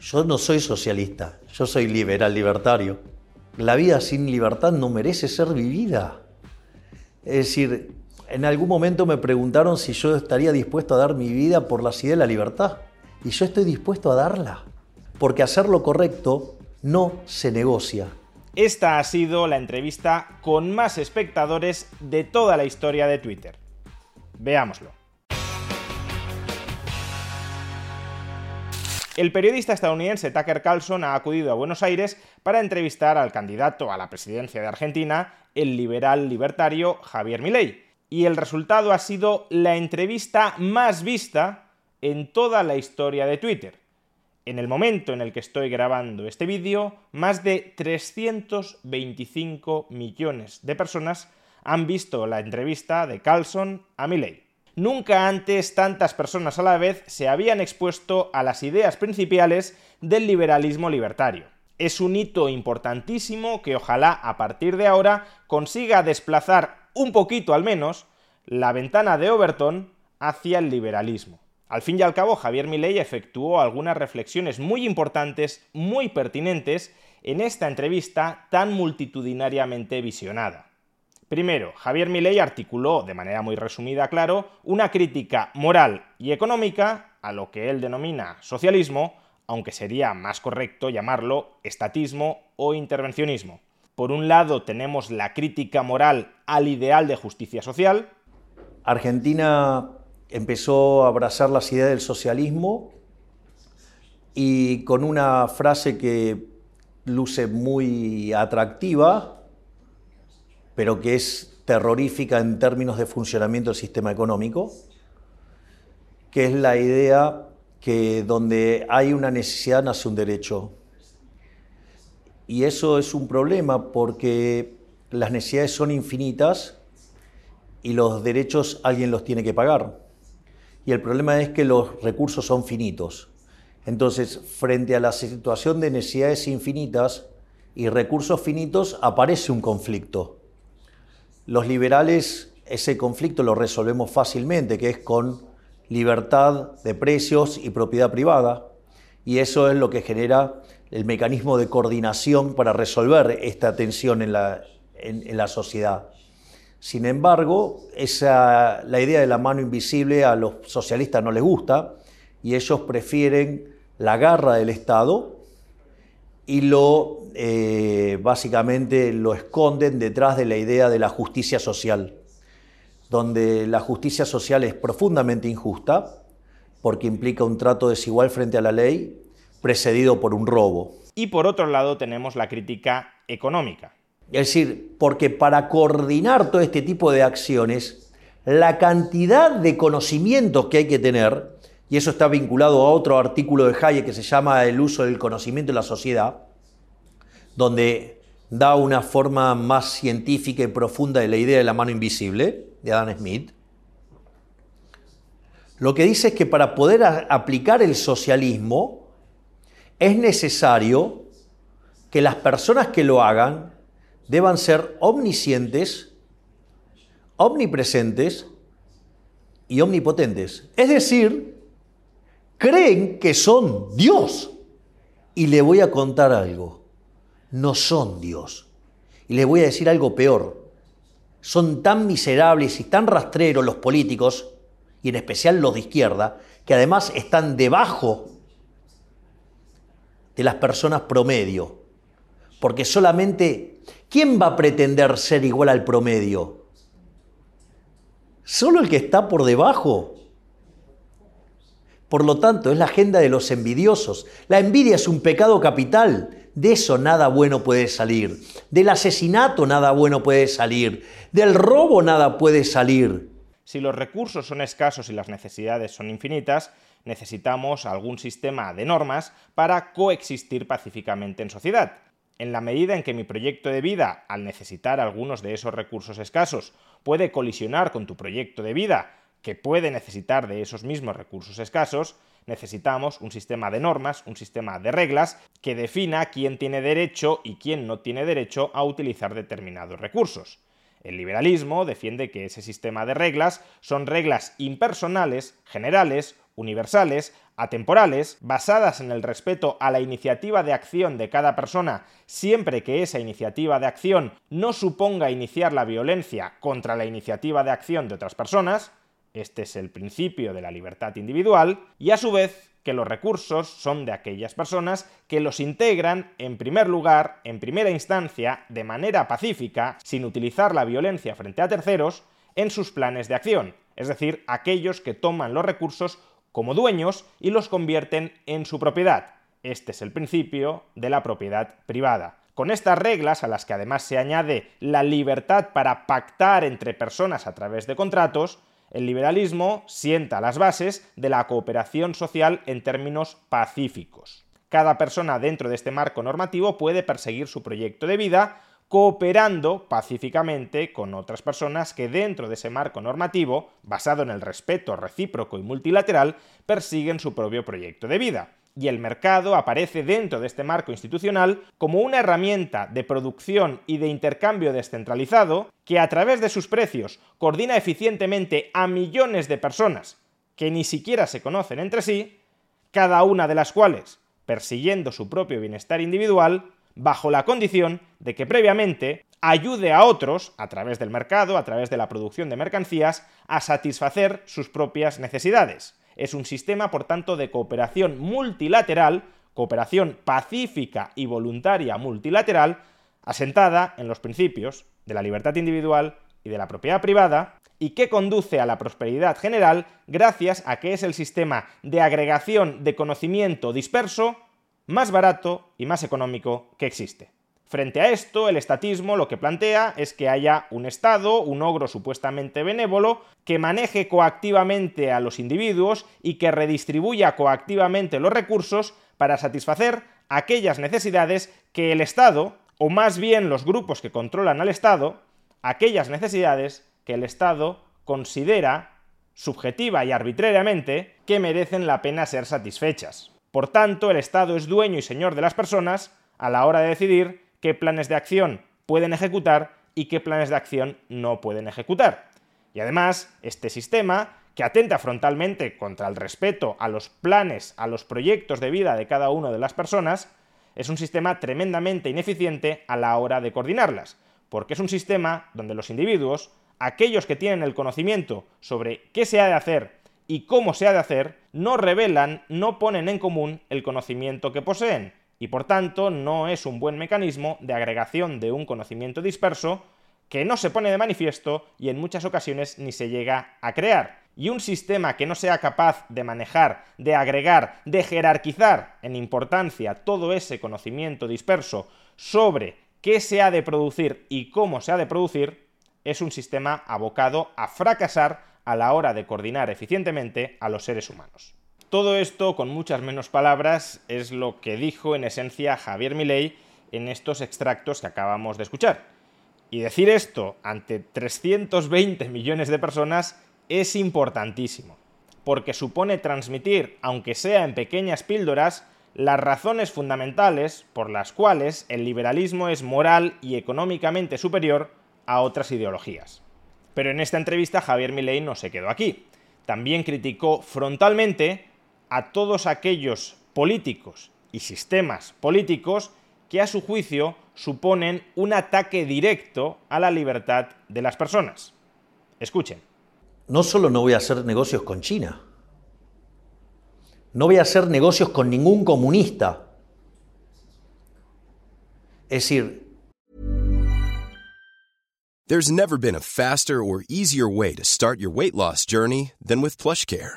Yo no soy socialista, yo soy liberal libertario. La vida sin libertad no merece ser vivida. Es decir, en algún momento me preguntaron si yo estaría dispuesto a dar mi vida por la idea de la libertad. Y yo estoy dispuesto a darla. Porque hacer lo correcto no se negocia. Esta ha sido la entrevista con más espectadores de toda la historia de Twitter. Veámoslo. El periodista estadounidense Tucker Carlson ha acudido a Buenos Aires para entrevistar al candidato a la presidencia de Argentina, el liberal libertario Javier Milei. Y el resultado ha sido la entrevista más vista en toda la historia de Twitter. En el momento en el que estoy grabando este vídeo, más de 325 millones de personas han visto la entrevista de Carlson a Milei. Nunca antes tantas personas a la vez se habían expuesto a las ideas principales del liberalismo libertario. Es un hito importantísimo que ojalá a partir de ahora consiga desplazar un poquito al menos la ventana de Overton hacia el liberalismo. Al fin y al cabo, Javier Milei efectuó algunas reflexiones muy importantes, muy pertinentes, en esta entrevista tan multitudinariamente visionada. Primero, Javier Milei articuló, de manera muy resumida, claro, una crítica moral y económica a lo que él denomina socialismo, aunque sería más correcto llamarlo estatismo o intervencionismo. Por un lado tenemos la crítica moral al ideal de justicia social. Argentina empezó a abrazar las ideas del socialismo y con una frase que luce muy atractiva, pero que es terrorífica en términos de funcionamiento del sistema económico, que es la idea que donde hay una necesidad nace un derecho. Y eso es un problema porque las necesidades son infinitas y los derechos alguien los tiene que pagar. Y el problema es que los recursos son finitos. Entonces, frente a la situación de necesidades infinitas y recursos finitos, aparece un conflicto. Los liberales ese conflicto lo resolvemos fácilmente, que es con libertad de precios y propiedad privada, y eso es lo que genera el mecanismo de coordinación para resolver esta tensión en la, en, la sociedad. Sin embargo, esa, la idea de la mano invisible a los socialistas no les gusta y ellos prefieren la garra del Estado y lo eh, básicamente lo esconden detrás de la idea de la justicia social, donde la justicia social es profundamente injusta porque implica un trato desigual frente a la ley precedido por un robo. Y por otro lado tenemos la crítica económica. Es decir, porque para coordinar todo este tipo de acciones, la cantidad de conocimientos que hay que tener y eso está vinculado a otro artículo de Hayek que se llama El uso del conocimiento en la sociedad, donde da una forma más científica y profunda de la idea de la mano invisible, de Adam Smith. Lo que dice es que para poder aplicar el socialismo es necesario que las personas que lo hagan deban ser omniscientes, omnipresentes y omnipotentes. Es decir, creen que son Dios. Y le voy a contar algo. No son Dios. Y le voy a decir algo peor. Son tan miserables y tan rastreros los políticos, y en especial los de izquierda, que además están debajo de las personas promedio. Porque solamente, ¿quién va a pretender ser igual al promedio? Solo el que está por debajo. Por lo tanto, es la agenda de los envidiosos. La envidia es un pecado capital. De eso nada bueno puede salir. Del asesinato nada bueno puede salir. Del robo nada puede salir. Si los recursos son escasos y las necesidades son infinitas, necesitamos algún sistema de normas para coexistir pacíficamente en sociedad. En la medida en que mi proyecto de vida, al necesitar algunos de esos recursos escasos, puede colisionar con tu proyecto de vida, que puede necesitar de esos mismos recursos escasos, necesitamos un sistema de normas, un sistema de reglas que defina quién tiene derecho y quién no tiene derecho a utilizar determinados recursos. El liberalismo defiende que ese sistema de reglas son reglas impersonales, generales, universales, atemporales, basadas en el respeto a la iniciativa de acción de cada persona, siempre que esa iniciativa de acción no suponga iniciar la violencia contra la iniciativa de acción de otras personas, este es el principio de la libertad individual, y a su vez que los recursos son de aquellas personas que los integran, en primer lugar, en primera instancia, de manera pacífica, sin utilizar la violencia frente a terceros, en sus planes de acción, es decir, aquellos que toman los recursos como dueños y los convierten en su propiedad. Este es el principio de la propiedad privada. Con estas reglas, a las que además se añade la libertad para pactar entre personas a través de contratos, el liberalismo sienta las bases de la cooperación social en términos pacíficos. Cada persona dentro de este marco normativo puede perseguir su proyecto de vida cooperando pacíficamente con otras personas que dentro de ese marco normativo, basado en el respeto recíproco y multilateral, persiguen su propio proyecto de vida y el mercado aparece dentro de este marco institucional como una herramienta de producción y de intercambio descentralizado que a través de sus precios coordina eficientemente a millones de personas que ni siquiera se conocen entre sí, cada una de las cuales persiguiendo su propio bienestar individual, bajo la condición de que previamente ayude a otros, a través del mercado, a través de la producción de mercancías, a satisfacer sus propias necesidades es un sistema, por tanto, de cooperación multilateral, cooperación pacífica y voluntaria multilateral, asentada en los principios de la libertad individual y de la propiedad privada, y que conduce a la prosperidad general gracias a que es el sistema de agregación de conocimiento disperso más barato y más económico que existe. Frente a esto, el estatismo lo que plantea es que haya un Estado, un ogro supuestamente benévolo, que maneje coactivamente a los individuos y que redistribuya coactivamente los recursos para satisfacer aquellas necesidades que el Estado, o más bien los grupos que controlan al Estado, aquellas necesidades que el Estado considera subjetiva y arbitrariamente que merecen la pena ser satisfechas. Por tanto, el Estado es dueño y señor de las personas a la hora de decidir qué planes de acción pueden ejecutar y qué planes de acción no pueden ejecutar. Y además, este sistema, que atenta frontalmente contra el respeto a los planes, a los proyectos de vida de cada una de las personas, es un sistema tremendamente ineficiente a la hora de coordinarlas, porque es un sistema donde los individuos, aquellos que tienen el conocimiento sobre qué se ha de hacer y cómo se ha de hacer, no revelan, no ponen en común el conocimiento que poseen, y por tanto no es un buen mecanismo de agregación de un conocimiento disperso que no se pone de manifiesto y en muchas ocasiones ni se llega a crear. Y un sistema que no sea capaz de manejar, de agregar, de jerarquizar en importancia todo ese conocimiento disperso sobre qué se ha de producir y cómo se ha de producir, es un sistema abocado a fracasar a la hora de coordinar eficientemente a los seres humanos. Todo esto, con muchas menos palabras, es lo que dijo en esencia Javier Milei en estos extractos que acabamos de escuchar. Y decir esto ante 320 millones de personas es importantísimo, porque supone transmitir, aunque sea en pequeñas píldoras, las razones fundamentales por las cuales el liberalismo es moral y económicamente superior a otras ideologías. Pero en esta entrevista Javier Milei no se quedó aquí. También criticó frontalmente a todos aquellos políticos y sistemas políticos que a su juicio suponen un ataque directo a la libertad de las personas. Escuchen. No solo no voy a hacer negocios con China, no voy a hacer negocios con ningún comunista. Es decir, There's never been a faster or easier way to start your weight loss journey than with PlushCare.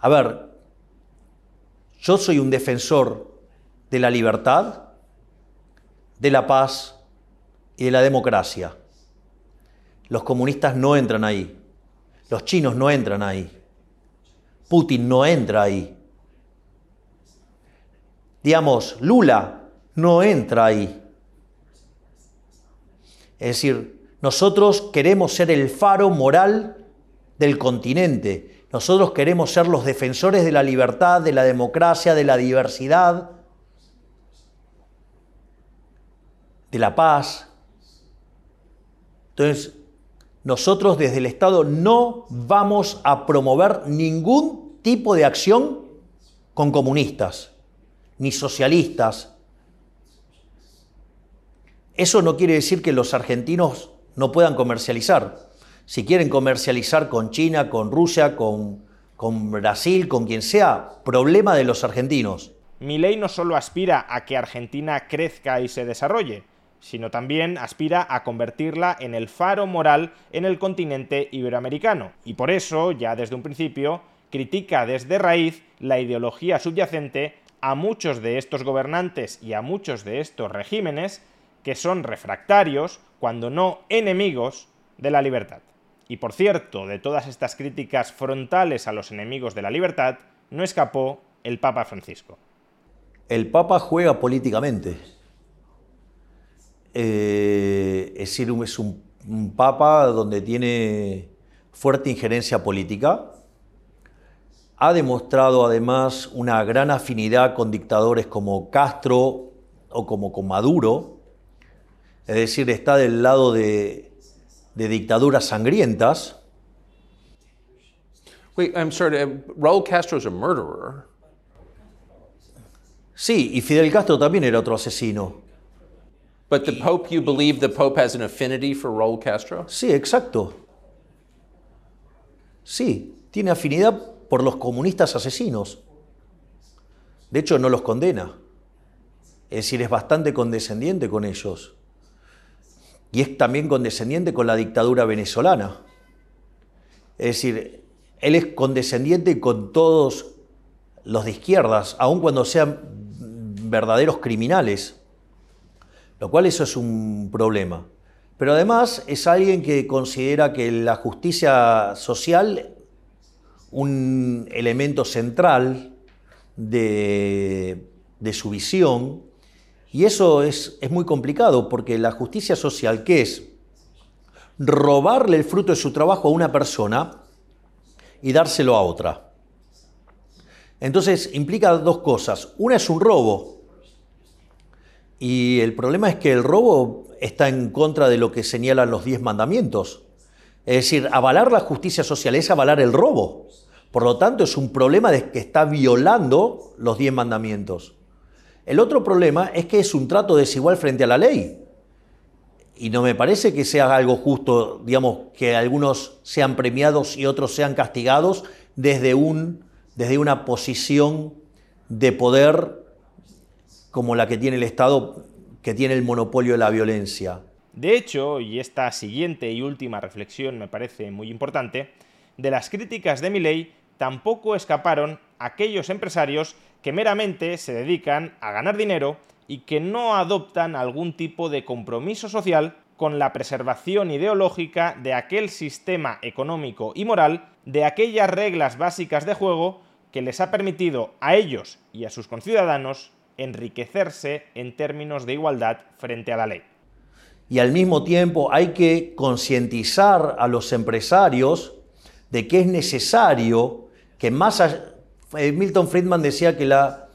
A ver, yo soy un defensor de la libertad, de la paz y de la democracia. Los comunistas no entran ahí. Los chinos no entran ahí. Putin no entra ahí. Digamos, Lula no entra ahí. Es decir, nosotros queremos ser el faro moral del continente. Nosotros queremos ser los defensores de la libertad, de la democracia, de la diversidad, de la paz. Entonces, nosotros desde el Estado no vamos a promover ningún tipo de acción con comunistas, ni socialistas. Eso no quiere decir que los argentinos no puedan comercializar. Si quieren comercializar con China, con Rusia, con, Brasil, con quien sea, problema de los argentinos. Mi ley no solo aspira a que Argentina crezca y se desarrolle, sino también aspira a convertirla en el faro moral en el continente iberoamericano. Y por eso, ya desde un principio, critica desde raíz la ideología subyacente a muchos de estos gobernantes y a muchos de estos regímenes que son refractarios, cuando no enemigos, de la libertad. Y por cierto, de todas estas críticas frontales a los enemigos de la libertad, no escapó el Papa Francisco. El Papa juega políticamente. Eh, es decir, es un, un, Papa donde tiene fuerte injerencia política. Ha demostrado además una gran afinidad con dictadores como Castro o como con Maduro. Es decir, está del lado de, de dictaduras sangrientas. Wait, I'm sorry, Raúl Castro is a murderer. Sí, y Fidel Castro también era otro asesino. But the Pope, you believe the Pope has an affinity for Raúl Castro? Sí, exacto. Sí, tiene afinidad por los comunistas asesinos. De hecho, no los condena. Es decir, es bastante condescendiente con ellos. Y es también condescendiente con la dictadura venezolana. Es decir, él es condescendiente con todos los de izquierdas, aun cuando sean verdaderos criminales, lo cual eso es un problema. Pero además es alguien que considera que la justicia social, un elemento central de, de su visión, y eso es, es, muy complicado porque la justicia social, ¿qué es? Robarle el fruto de su trabajo a una persona y dárselo a otra. Entonces implica dos cosas. Una es un robo. Y el problema es que el robo está en contra de lo que señalan los diez mandamientos. Es decir, avalar la justicia social es avalar el robo. Por lo tanto, es un problema de que está violando los diez mandamientos. El otro problema es que es un trato desigual frente a la ley. Y no me parece que sea algo justo, digamos, que algunos sean premiados y otros sean castigados desde, un, desde una posición de poder como la que tiene el Estado, que tiene el monopolio de la violencia. De hecho, y esta siguiente y última reflexión me parece muy importante, de las críticas de Milley tampoco escaparon aquellos empresarios que meramente se dedican a ganar dinero y que no adoptan algún tipo de compromiso social con la preservación ideológica de aquel sistema económico y moral, de aquellas reglas básicas de juego que les ha permitido a ellos y a sus conciudadanos enriquecerse en términos de igualdad frente a la ley. Y al mismo tiempo hay que concientizar a los empresarios de que es necesario que más... Eh, Milton Friedman decía que la,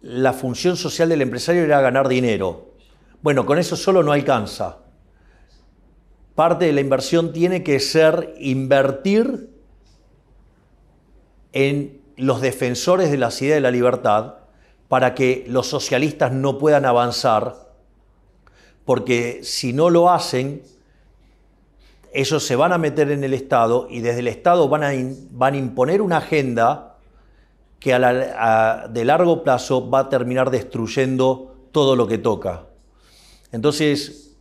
la función social del empresario era ganar dinero. Bueno, con eso solo no alcanza. Parte de la inversión tiene que ser invertir en los defensores de la ciudad de la libertad para que los socialistas no puedan avanzar, porque si no lo hacen, ellos se van a meter en el Estado y desde el Estado van a, van a imponer una agenda que a de largo plazo va a terminar destruyendo todo lo que toca. Entonces,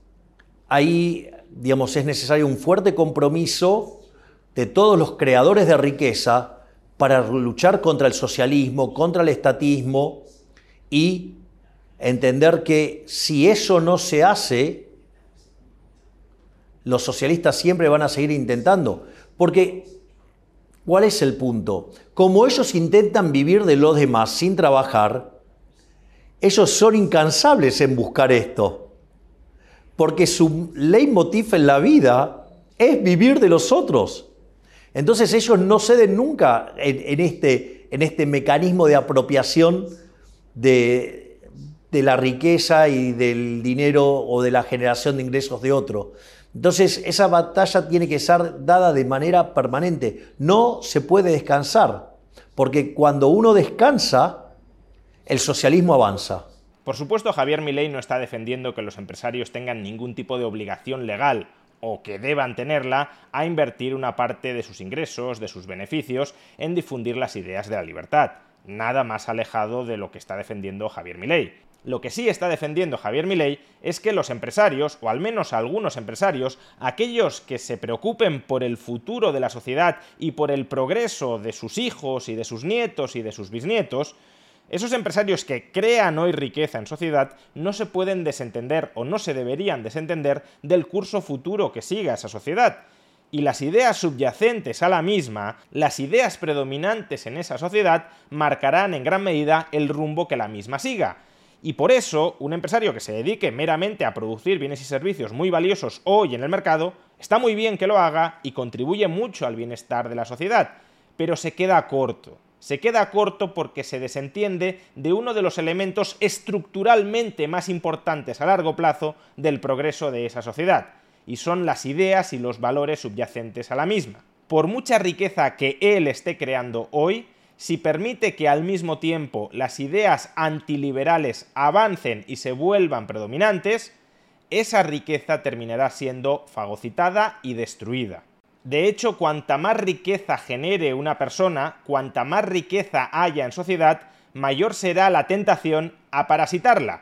ahí, digamos, es necesario un fuerte compromiso de todos los creadores de riqueza para luchar contra el socialismo, contra el estatismo y entender que si eso no se hace, los socialistas siempre van a seguir intentando. Porque, ¿cuál es el punto? Como ellos intentan vivir de los demás sin trabajar, ellos son incansables en buscar esto. Porque su leitmotiv en la vida es vivir de los otros. Entonces ellos no ceden nunca en, este, en este mecanismo de apropiación de, de, la riqueza y del dinero o de la generación de ingresos de otro. Entonces esa batalla tiene que ser dada de manera permanente. No se puede descansar, porque cuando uno descansa, el socialismo avanza. Por supuesto, Javier Milei no está defendiendo que los empresarios tengan ningún tipo de obligación legal o que deban tenerla a invertir una parte de sus ingresos, de sus beneficios, en difundir las ideas de la libertad. Nada más alejado de lo que está defendiendo Javier Milei. Lo que sí está defendiendo Javier Milei es que los empresarios, o al menos algunos empresarios, aquellos que se preocupen por el futuro de la sociedad y por el progreso de sus hijos y de sus nietos y de sus bisnietos, esos empresarios que crean hoy riqueza en sociedad no se pueden desentender o no se deberían desentender del curso futuro que siga esa sociedad. Y las ideas subyacentes a la misma, las ideas predominantes en esa sociedad, marcarán en gran medida el rumbo que la misma siga. Y por eso, un empresario que se dedique meramente a producir bienes y servicios muy valiosos hoy en el mercado, está muy bien que lo haga y contribuye mucho al bienestar de la sociedad, pero se queda corto. Se queda corto porque se desentiende de uno de los elementos estructuralmente más importantes a largo plazo del progreso de esa sociedad, y son las ideas y los valores subyacentes a la misma. Por mucha riqueza que él esté creando hoy, si permite que al mismo tiempo las ideas antiliberales avancen y se vuelvan predominantes, esa riqueza terminará siendo fagocitada y destruida. De hecho, cuanta más riqueza genere una persona, cuanta más riqueza haya en sociedad, mayor será la tentación a parasitarla.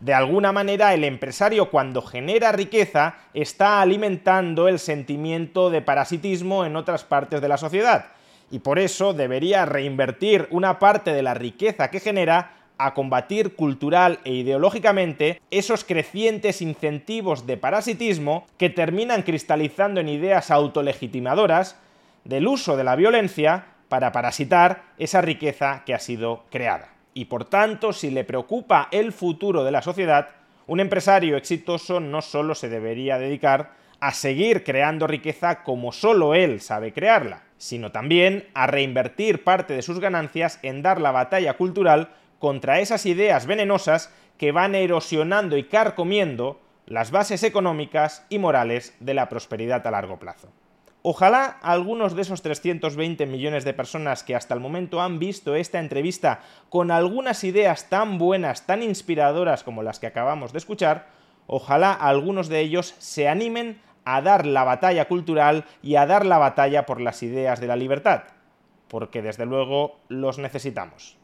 De alguna manera, el empresario cuando genera riqueza está alimentando el sentimiento de parasitismo en otras partes de la sociedad, y por eso debería reinvertir una parte de la riqueza que genera a combatir cultural e ideológicamente esos crecientes incentivos de parasitismo que terminan cristalizando en ideas autolegitimadoras del uso de la violencia para parasitar esa riqueza que ha sido creada. Y por tanto, si le preocupa el futuro de la sociedad, un empresario exitoso no solo se debería dedicar a seguir creando riqueza como solo él sabe crearla, sino también a reinvertir parte de sus ganancias en dar la batalla cultural contra esas ideas venenosas que van erosionando y carcomiendo las bases económicas y morales de la prosperidad a largo plazo. Ojalá algunos de esos 320 millones de personas que hasta el momento han visto esta entrevista con algunas ideas tan buenas, tan inspiradoras como las que acabamos de escuchar, ojalá algunos de ellos se animen a dar la batalla cultural y a dar la batalla por las ideas de la libertad, porque desde luego los necesitamos.